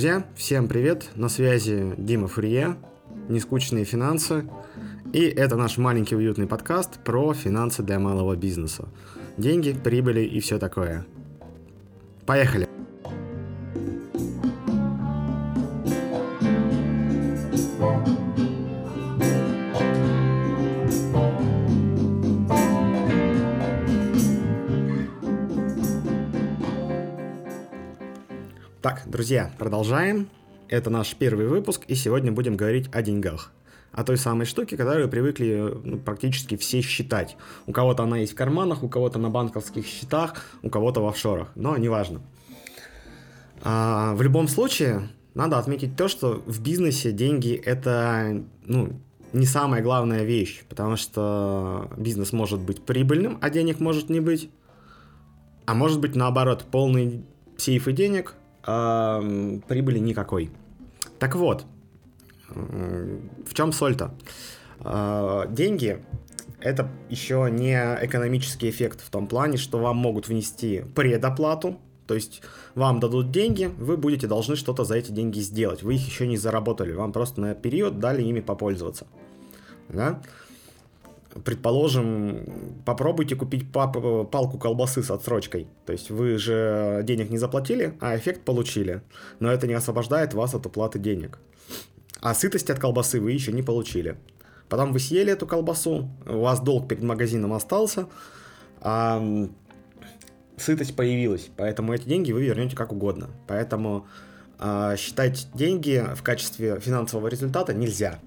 Друзья, всем привет! На связи Дима Фурье, Нескучные финансы. И это наш маленький уютный подкаст про финансы для малого бизнеса. Деньги, прибыли и все такое. Поехали! Друзья, продолжаем. Это наш первый выпуск, и сегодня будем говорить о деньгах. О той самой штуке, которую привыкли ну, практически все считать. У кого-то она есть в карманах, у кого-то на банковских счетах, у кого-то в офшорах. Но неважно. А, в любом случае, надо отметить то, что в бизнесе деньги это ну, не самая главная вещь, потому что бизнес может быть прибыльным, а денег может не быть. А может быть наоборот, полный сейф и денег, прибыли никакой. Так вот, в чем соль-то? А, деньги это еще не экономический эффект в том плане, что вам могут внести предоплату, то есть вам дадут деньги, вы будете должны что-то за эти деньги сделать. Вы их еще не заработали, вам просто на период дали ими попользоваться. Да? Предположим, попробуйте купить пап- палку колбасы с отсрочкой. То есть вы же денег не заплатили, а эффект получили. Но это не освобождает вас от уплаты денег. А сытости от колбасы вы еще не получили. Потом вы съели эту колбасу, у вас долг перед магазином остался, а сытость появилась. Поэтому эти деньги вы вернете как угодно. Поэтому а, считать деньги в качестве финансового результата нельзя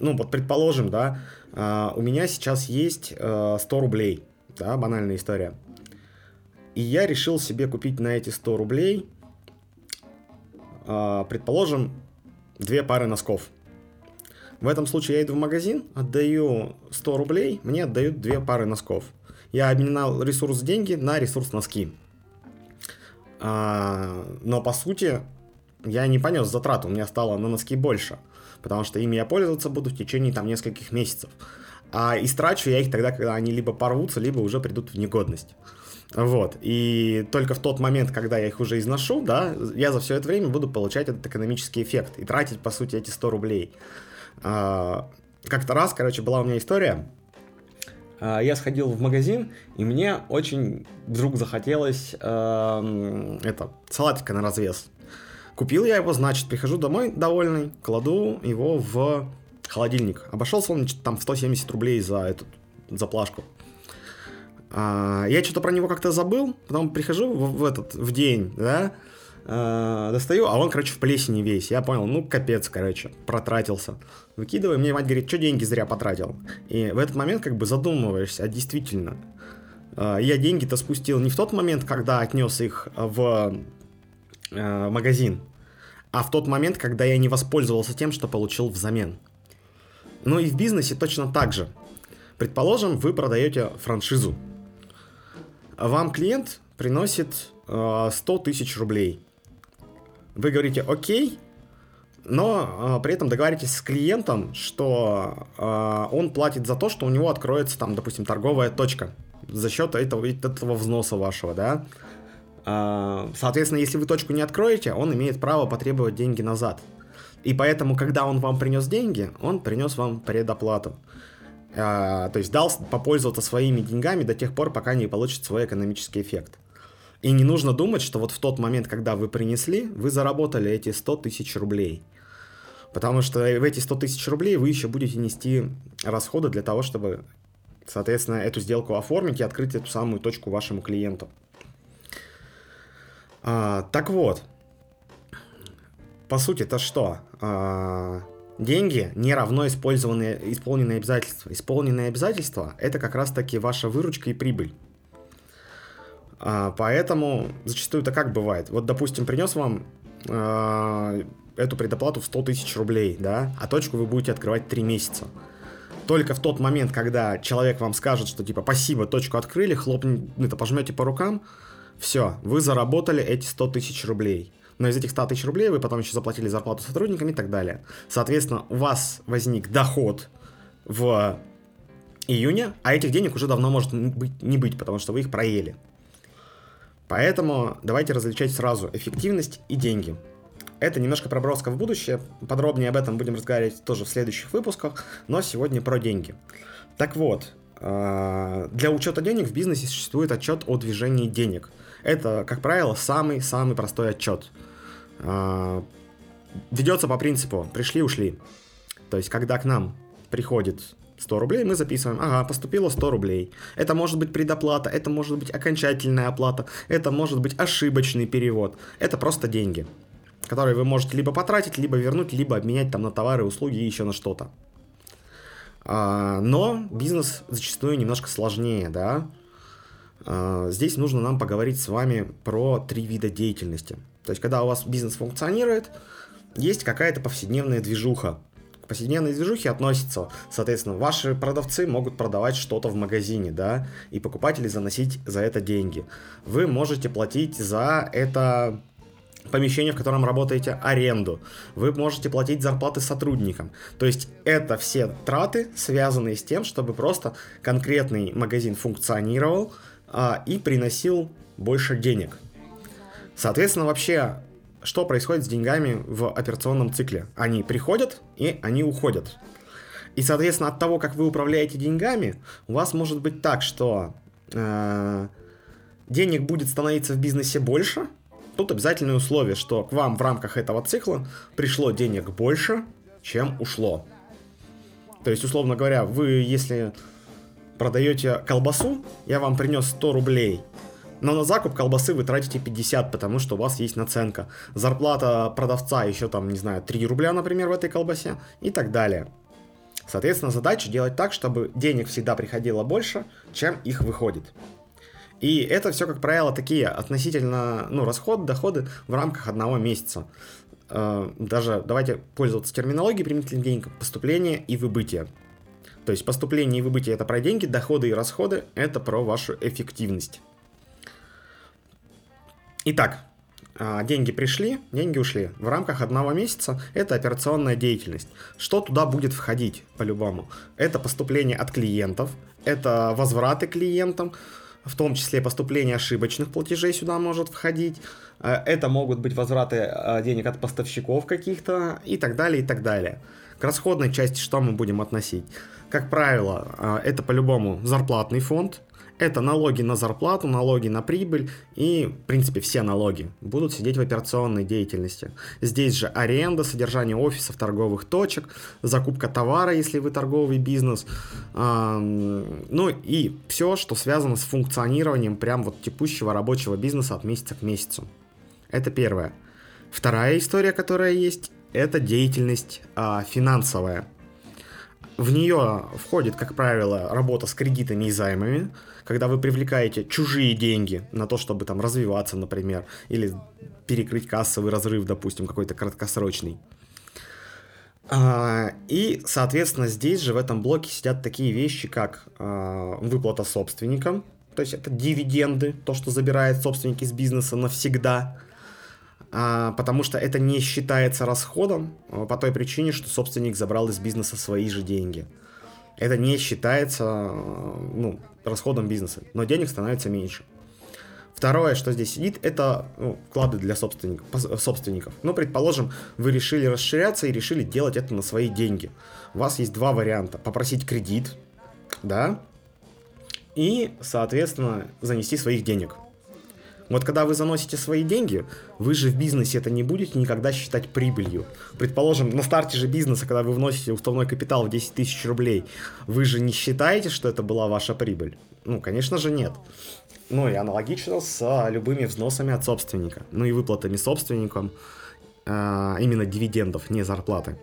ну вот предположим, да, а, у меня сейчас есть 100 э, рублей, да, банальная история. И я решил себе купить на эти 100 рублей, а, предположим, две пары носков. В этом случае я иду в магазин, отдаю 100 рублей, мне отдают две пары носков. Я обменял ресурс деньги на ресурс носки. А, но по сути я не понес затрат, у меня стало на носки больше потому что ими я пользоваться буду в течение там нескольких месяцев. А истрачу я их тогда, когда они либо порвутся, либо уже придут в негодность. Вот. И только в тот момент, когда я их уже изношу, да, я за все это время буду получать этот экономический эффект и тратить, по сути, эти 100 рублей. А, как-то раз, короче, была у меня история. А, я сходил в магазин, и мне очень вдруг захотелось э, это, салатика на развес. Купил я его, значит, прихожу домой довольный, кладу его в холодильник. Обошелся он там в 170 рублей за эту, за плашку. А, я что-то про него как-то забыл, потом прихожу в, в этот, в день, да, а, достаю, а он, короче, в плесени весь. Я понял, ну, капец, короче, протратился. Выкидываю, мне мать говорит, что деньги зря потратил. И в этот момент как бы задумываешься, а действительно, а, я деньги-то спустил не в тот момент, когда отнес их в э, магазин, а в тот момент, когда я не воспользовался тем, что получил взамен. Ну и в бизнесе точно так же. Предположим, вы продаете франшизу. Вам клиент приносит э, 100 тысяч рублей. Вы говорите «Окей», но э, при этом договариваетесь с клиентом, что э, он платит за то, что у него откроется там, допустим, торговая точка за счет этого, этого взноса вашего, да. А, соответственно, если вы точку не откроете, он имеет право потребовать деньги назад. И поэтому, когда он вам принес деньги, он принес вам предоплату. А, то есть дал попользоваться своими деньгами до тех пор, пока не получит свой экономический эффект. И не нужно думать, что вот в тот момент, когда вы принесли, вы заработали эти 100 тысяч рублей. Потому что в эти 100 тысяч рублей вы еще будете нести расходы для того, чтобы, соответственно, эту сделку оформить и открыть эту самую точку вашему клиенту. А, так вот, по сути, это что? А, деньги не равно использованные, исполненные обязательства. Исполненные обязательства – это как раз-таки ваша выручка и прибыль. А, поэтому зачастую это как бывает? Вот, допустим, принес вам а, эту предоплату в 100 тысяч рублей, да, а точку вы будете открывать 3 месяца. Только в тот момент, когда человек вам скажет, что типа спасибо, точку открыли, хлопнете, это пожмете по рукам – все, вы заработали эти 100 тысяч рублей. Но из этих 100 тысяч рублей вы потом еще заплатили зарплату сотрудникам и так далее. Соответственно, у вас возник доход в июне, а этих денег уже давно может быть, не быть, потому что вы их проели. Поэтому давайте различать сразу эффективность и деньги. это немножко проброска в будущее. Подробнее об этом будем разговаривать тоже в следующих выпусках, но сегодня про деньги. Так вот, а, для учета денег в бизнесе существует отчет о движении денег. Это, как правило, самый-самый простой отчет. А, ведется по принципу «пришли-ушли». То есть, когда к нам приходит 100 рублей, мы записываем, ага, поступило 100 рублей. Это может быть предоплата, это может быть окончательная оплата, это может быть ошибочный перевод. Это просто деньги, которые вы можете либо потратить, либо вернуть, либо обменять там на товары, услуги и еще на что-то. А, но бизнес зачастую немножко сложнее, да. А, здесь нужно нам поговорить с вами про три вида деятельности. То есть, когда у вас бизнес функционирует, есть какая-то повседневная движуха, повседневной движухе относится, соответственно, ваши продавцы могут продавать что-то в магазине, да, и покупатели заносить за это деньги. Вы можете платить за это помещение, в котором работаете, аренду. Вы можете платить зарплаты сотрудникам. То есть это все траты, связанные с тем, чтобы просто конкретный магазин функционировал а, и приносил больше денег. Соответственно, вообще что происходит с деньгами в операционном цикле. Они приходят и они уходят. И, соответственно, от того, как вы управляете деньгами, у вас может быть так, что э, денег будет становиться в бизнесе больше. Тут обязательное условие, что к вам в рамках этого цикла пришло денег больше, чем ушло. То есть, условно говоря, вы, если продаете колбасу, я вам принес 100 рублей, но на закуп колбасы вы тратите 50, потому что у вас есть наценка. Зарплата продавца еще там, не знаю, 3 рубля, например, в этой колбасе и так далее. Соответственно, задача делать так, чтобы денег всегда приходило больше, чем их выходит. И это все, как правило, такие относительно, ну, расходы, доходы в рамках одного месяца. Э, даже давайте пользоваться терминологией применительных денег, поступление и выбытие. То есть поступление и выбытие это про деньги, доходы и расходы это про вашу эффективность. Итак, а, деньги пришли, деньги ушли. В рамках одного месяца это операционная деятельность. Что туда будет входить по-любому? Это поступление от клиентов, это возвраты клиентам, в том числе поступление ошибочных платежей сюда может входить. А, это могут быть возвраты а, денег от поставщиков каких-то и так далее, и так далее. К расходной части что мы будем относить? Как правило, это по-любому зарплатный фонд, это налоги на зарплату, налоги на прибыль и, в принципе, все налоги будут сидеть в операционной деятельности. Здесь же аренда, содержание офисов, торговых точек, закупка товара, если вы торговый бизнес, ну и все, что связано с функционированием прям вот текущего рабочего бизнеса от месяца к месяцу. Это первое. Вторая история, которая есть, это деятельность а, финансовая. В нее входит, как правило, работа с кредитами и займами, когда вы привлекаете чужие деньги на то, чтобы там развиваться, например, или перекрыть кассовый разрыв, допустим, какой-то краткосрочный. А, и, соответственно, здесь же в этом блоке сидят такие вещи, как а, выплата собственникам, то есть это дивиденды, то, что забирает собственник из бизнеса навсегда, потому что это не считается расходом по той причине, что собственник забрал из бизнеса свои же деньги это не считается ну, расходом бизнеса, но денег становится меньше. Второе, что здесь сидит, это ну, вклады для собственников, собственников. Ну, предположим, вы решили расширяться и решили делать это на свои деньги. У вас есть два варианта. Попросить кредит, да, и, соответственно, занести своих денег. Вот когда вы заносите свои деньги, вы же в бизнесе это не будете никогда считать прибылью. Предположим, на старте же бизнеса, когда вы вносите уставной капитал в 10 тысяч рублей, вы же не считаете, что это была ваша прибыль? Ну, конечно же, нет. Ну и аналогично с любыми взносами от собственника. Ну и выплатами собственникам э, именно дивидендов, не зарплаты.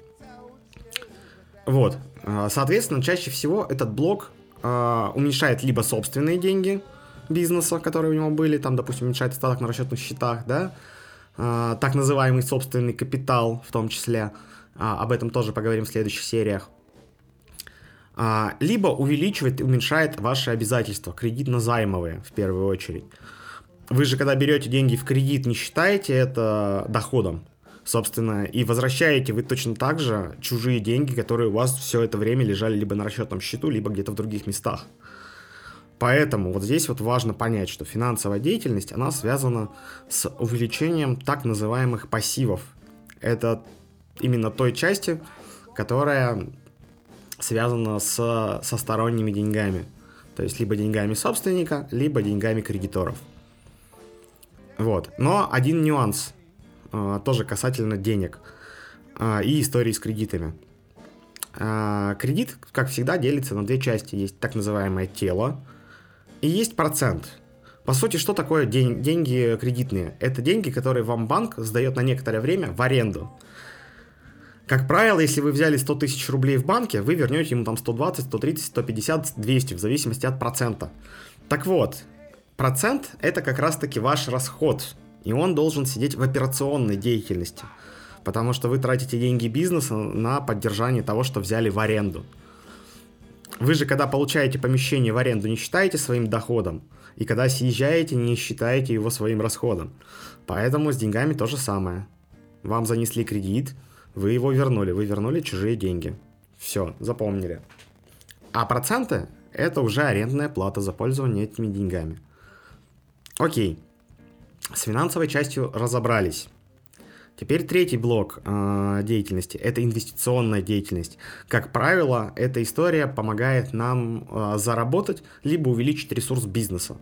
Вот. А, соответственно, чаще всего этот блок уменьшает либо собственные деньги – бизнеса, которые у него были, там, допустим, уменьшает остаток на расчетных счетах, да, а, так называемый собственный капитал в том числе, а, об этом тоже поговорим в следующих сериях, а, либо увеличивает и уменьшает ваши обязательства, кредитно-займовые в первую очередь. Вы же, когда берете деньги в кредит, не считаете это доходом, собственно, и возвращаете вы точно так же чужие деньги, которые у вас все это время лежали либо на расчетном счету, либо где-то в других местах. Поэтому вот здесь вот важно понять, что финансовая деятельность, она связана с увеличением так называемых пассивов. это именно той части, которая связана с, со сторонними деньгами. То есть либо деньгами собственника, либо деньгами кредиторов. Вот. Но один нюанс э, тоже касательно денег э, и истории с кредитами. Э, кредит, как всегда, делится на две части. Есть так называемое тело и есть процент. По сути, что такое день, деньги кредитные? Это деньги, которые вам банк сдает на некоторое время в аренду. Как правило, если вы взяли 100 тысяч рублей в банке, вы вернете ему там 120, 130, 150, 200, в зависимости от процента. Так вот, процент это как раз-таки ваш расход, и он должен сидеть в операционной деятельности, потому что вы тратите деньги бизнеса на поддержание того, что взяли в аренду. Вы же, когда получаете помещение в аренду, не считаете своим доходом, и когда съезжаете, не считаете его своим расходом. Поэтому с деньгами то же самое. Вам занесли кредит, вы его вернули, вы вернули чужие деньги. Все, запомнили. А проценты – это уже арендная плата за пользование этими деньгами. Окей, с финансовой частью разобрались. Теперь третий блок э, деятельности – это инвестиционная деятельность. Как правило, эта история помогает нам э, заработать либо увеличить ресурс бизнеса.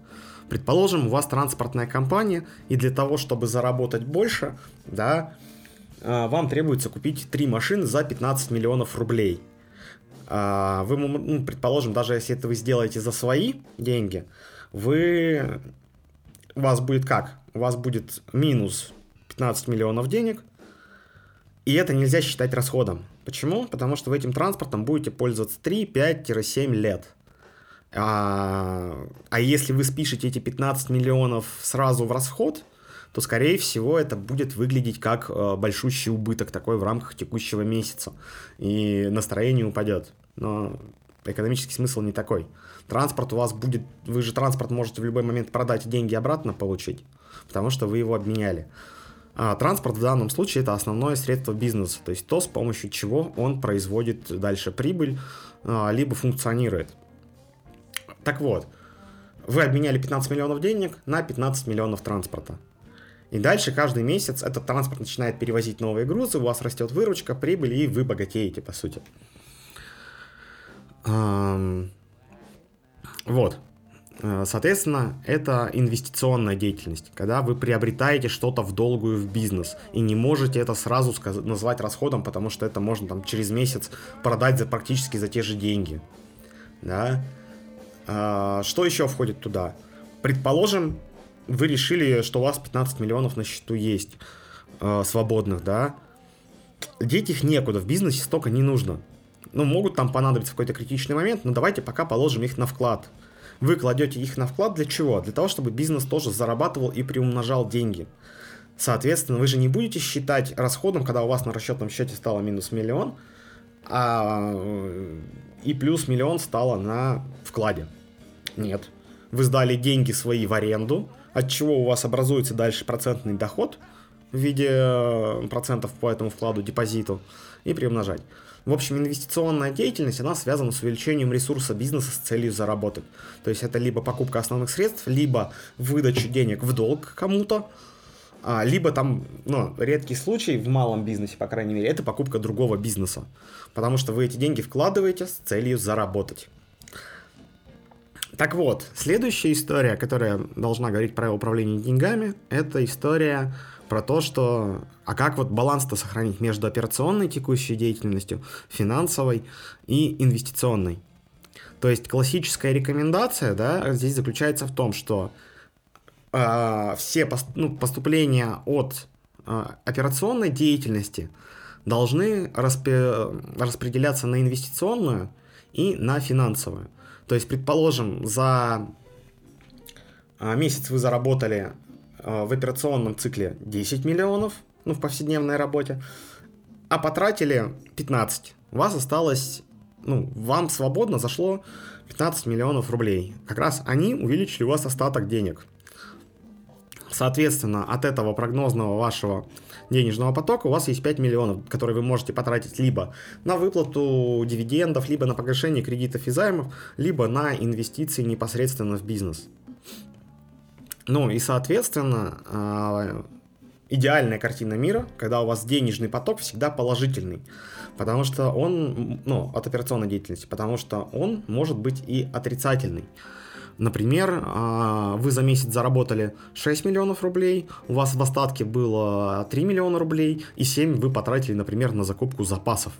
Предположим, у вас транспортная компания, и для того, чтобы заработать больше, да, э, вам требуется купить три машины за 15 миллионов рублей. Э, вы, ну, предположим, даже если это вы сделаете за свои деньги, вы у вас будет как? У вас будет минус 15 миллионов денег, и это нельзя считать расходом. Почему? Потому что вы этим транспортом будете пользоваться 3, 5-7 лет. А, а если вы спишете эти 15 миллионов сразу в расход, то, скорее всего, это будет выглядеть как э, большущий убыток такой в рамках текущего месяца. И настроение упадет. Но экономический смысл не такой. Транспорт у вас будет... Вы же транспорт можете в любой момент продать и деньги обратно получить, потому что вы его обменяли. А транспорт в данном случае это основное средство бизнеса, то есть то, с помощью чего он производит дальше прибыль, а, либо функционирует. Так вот, вы обменяли 15 миллионов денег на 15 миллионов транспорта. И дальше каждый месяц этот транспорт начинает перевозить новые грузы, у вас растет выручка, прибыль, и вы богатеете, по сути. Вот. Э, соответственно, это инвестиционная деятельность, когда вы приобретаете что-то в долгую в бизнес и не можете это сразу сказать, назвать расходом, потому что это можно там через месяц продать за практически за те же деньги. Да? А, что еще входит туда? Предположим, вы решили, что у вас 15 миллионов на счету есть э, свободных, да? Деть их некуда, в бизнесе столько не нужно. Ну, могут там понадобиться в какой-то критичный момент, но давайте пока положим их на вклад – вы кладете их на вклад для чего? Для того, чтобы бизнес тоже зарабатывал и приумножал деньги. Соответственно, вы же не будете считать расходом, когда у вас на расчетном счете стало минус миллион, а и плюс миллион стало на вкладе. Нет. Вы сдали деньги свои в аренду, от чего у вас образуется дальше процентный доход в виде э, процентов по этому вкладу, депозиту, и приумножать. В общем, инвестиционная деятельность, она связана с увеличением ресурса бизнеса с целью заработать. То есть это либо покупка основных средств, либо выдача денег в долг кому-то, а, либо там, ну, редкий случай в малом бизнесе, по крайней мере, это покупка другого бизнеса. Потому что вы эти деньги вкладываете с целью заработать. Так вот, следующая история, которая должна говорить про управление деньгами, это история про то, что а как вот баланс-то сохранить между операционной текущей деятельностью, финансовой и инвестиционной. То есть классическая рекомендация, да, здесь заключается в том, что э, все пост, ну, поступления от э, операционной деятельности должны распе, распределяться на инвестиционную и на финансовую. То есть, предположим, за месяц вы заработали в операционном цикле 10 миллионов, ну, в повседневной работе, а потратили 15. У вас осталось, ну, вам свободно зашло 15 миллионов рублей. Как раз они увеличили у вас остаток денег. Соответственно, от этого прогнозного вашего денежного потока у вас есть 5 миллионов, которые вы можете потратить либо на выплату дивидендов, либо на погашение кредитов и займов, либо на инвестиции непосредственно в бизнес. Ну и, соответственно, а, идеальная картина мира, когда у вас денежный поток всегда положительный. Потому что он, ну, от операционной деятельности, потому что он может быть и отрицательный. Например, а, вы за месяц заработали 6 миллионов рублей, у вас в остатке было 3 миллиона рублей, и 7 вы потратили, например, на закупку запасов.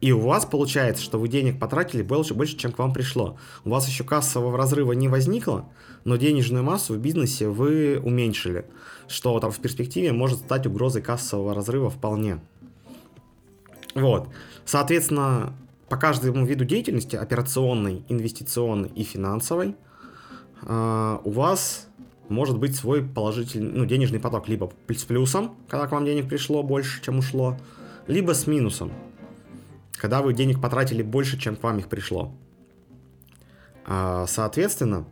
И у вас получается, что вы денег потратили больше, больше, чем к вам пришло. У вас еще кассового разрыва не возникло, но денежную массу в бизнесе вы уменьшили, что там в перспективе может стать угрозой кассового разрыва вполне. Вот. Соответственно, по каждому виду деятельности, операционной, инвестиционной и финансовой, а, у вас может быть свой положительный, ну, денежный поток либо с плюсом, когда к вам денег пришло больше, чем ушло, либо с минусом, когда вы денег потратили больше, чем к вам их пришло. А, соответственно,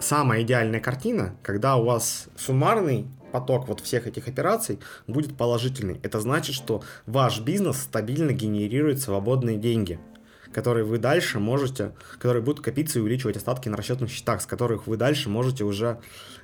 самая идеальная картина, когда у вас суммарный поток вот всех этих операций будет положительный. Это значит, что ваш бизнес стабильно генерирует свободные деньги, которые вы дальше можете, которые будут копиться и увеличивать остатки на расчетных счетах, с которых вы дальше можете уже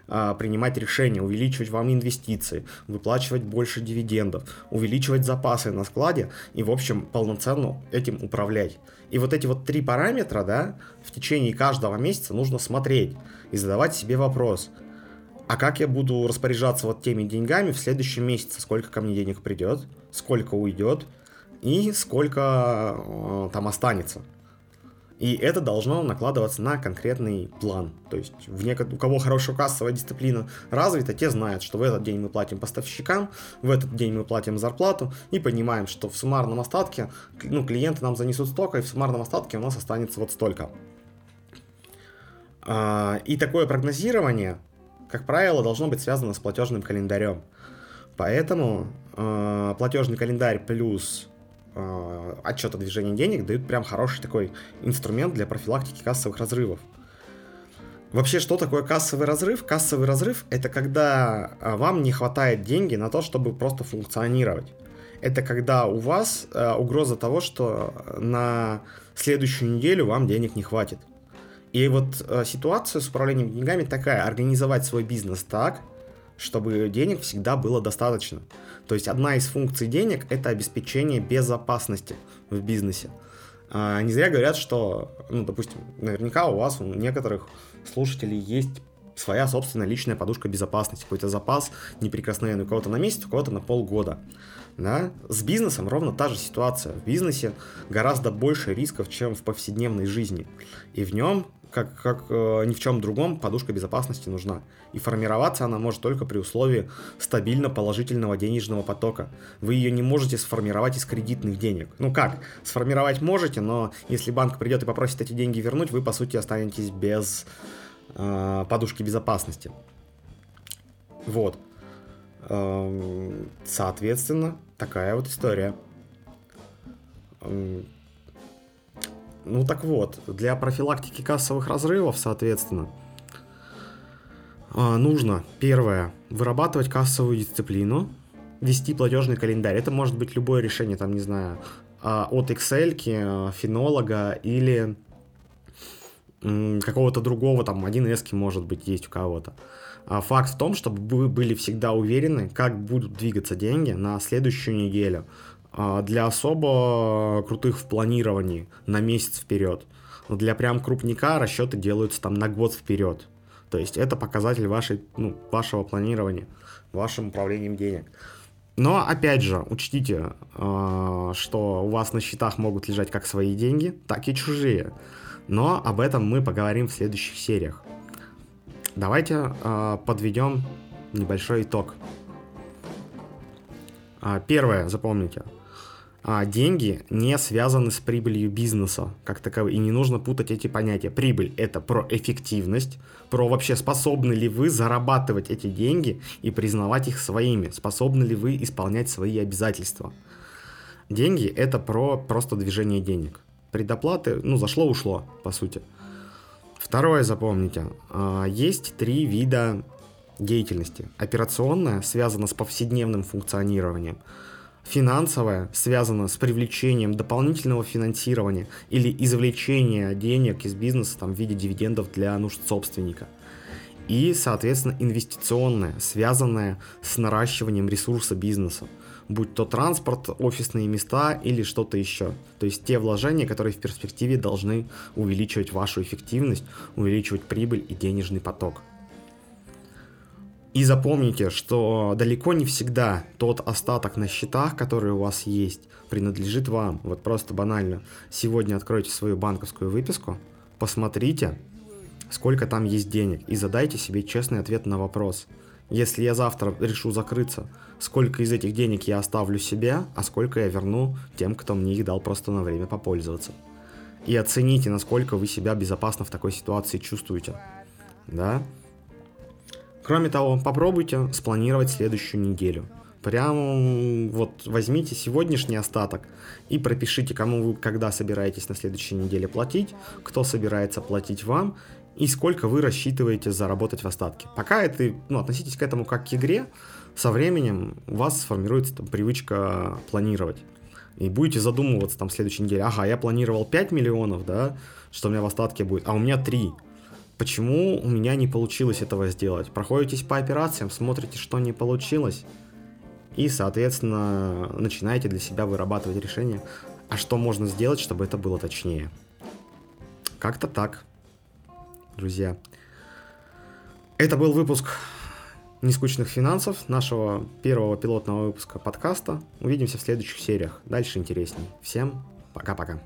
а, принимать решения, увеличивать вам инвестиции, выплачивать больше дивидендов, увеличивать запасы на складе и, в общем, полноценно этим управлять. И вот эти вот три параметра, да, в течение каждого месяца нужно смотреть и задавать себе вопрос, а как я буду распоряжаться вот теми деньгами в следующем месяце, сколько ко мне денег придет, сколько уйдет и сколько э, там останется. И это должно накладываться на конкретный план. То есть в нек... у кого хорошая кассовая дисциплина развита, те знают, что в этот день мы платим поставщикам, в этот день мы платим зарплату и понимаем, что в суммарном остатке ну, клиенты нам занесут столько, и в суммарном остатке у нас останется вот столько. А, и такое прогнозирование, как правило, должно быть связано с платежным календарем. Поэтому э, платежный календарь плюс э, отчет о движении денег дают прям хороший такой инструмент для профилактики кассовых разрывов. Вообще, что такое кассовый разрыв? Кассовый разрыв – это когда э, вам не хватает деньги на то, чтобы просто функционировать. Это когда у вас э, угроза того, что на следующую неделю вам денег не хватит. И вот э, ситуация с управлением деньгами такая, организовать свой бизнес так, чтобы денег всегда было достаточно. То есть одна из функций денег это обеспечение безопасности в бизнесе. А, не зря говорят, что, ну, допустим, наверняка у вас, у некоторых слушателей есть своя собственная личная подушка безопасности, какой-то запас неприкосновенный, у кого-то на месяц, у кого-то на полгода. Да? С бизнесом ровно та же ситуация. В бизнесе гораздо больше рисков, чем в повседневной жизни. И в нем как, как э, ни в чем другом подушка безопасности нужна. И формироваться она может только при условии стабильно положительного денежного потока. Вы ее не можете сформировать из кредитных денег. Ну как, сформировать можете, но если банк придет и попросит эти деньги вернуть, вы по сути останетесь без э, подушки безопасности. Вот. Эм, соответственно, такая вот история. Ну так вот, для профилактики кассовых разрывов, соответственно, а, нужно, первое, вырабатывать кассовую дисциплину, вести платежный календарь. Это может быть любое решение, там, не знаю, а, от Excel, а, фенолога или какого-то другого, там, 1С может быть есть у кого-то. Факт в том, чтобы вы были всегда уверены, как будут двигаться деньги на следующую неделю, а, для особо крутых в планировании на месяц вперед. Для прям крупника расчеты делаются там на год вперед. То есть это показатель вашей, ну, вашего планирования, вашим управлением денег. Но опять же, учтите, а, что у вас на счетах могут лежать как свои деньги, так и чужие. Но об этом мы поговорим в следующих сериях. Давайте а, подведем небольшой итог. Первое, запомните, а деньги не связаны с прибылью бизнеса как таковой. И не нужно путать эти понятия. Прибыль – это про эффективность, про вообще способны ли вы зарабатывать эти деньги и признавать их своими, способны ли вы исполнять свои обязательства. Деньги – это про просто движение денег. Предоплаты, ну, зашло-ушло, по сути. Второе запомните. А, есть три вида деятельности. Операционная связана с повседневным функционированием – финансовая связана с привлечением дополнительного финансирования или извлечения денег из бизнеса там, в виде дивидендов для нужд собственника. и, соответственно, инвестиционное, связанное с наращиванием ресурса бизнеса, будь то транспорт, офисные места или что-то еще. То есть те вложения, которые в перспективе должны увеличивать вашу эффективность, увеличивать прибыль и денежный поток. И запомните, что далеко не всегда тот остаток на счетах, который у вас есть, принадлежит вам. Вот просто банально. Сегодня откройте свою банковскую выписку, посмотрите, сколько там есть денег, и задайте себе честный ответ на вопрос. Если я завтра решу закрыться, сколько из этих денег я оставлю себе, а сколько я верну тем, кто мне их дал просто на время попользоваться. И оцените, насколько вы себя безопасно в такой ситуации чувствуете. Да? Кроме того, попробуйте спланировать следующую неделю. Прям вот возьмите сегодняшний остаток и пропишите, кому вы когда собираетесь на следующей неделе платить, кто собирается платить вам и сколько вы рассчитываете заработать в остатке. Пока это, ну, относитесь к этому как к игре, со временем у вас сформируется там, привычка планировать. И будете задумываться там следующей неделе, ага, я планировал 5 миллионов, да, что у меня в остатке будет, а у меня 3 почему у меня не получилось этого сделать. Проходитесь по операциям, смотрите, что не получилось, и, соответственно, начинаете для себя вырабатывать решение, а что можно сделать, чтобы это было точнее. Как-то так, друзья. Это был выпуск нескучных финансов, нашего первого пилотного выпуска подкаста. Увидимся в следующих сериях. Дальше интересней. Всем пока-пока.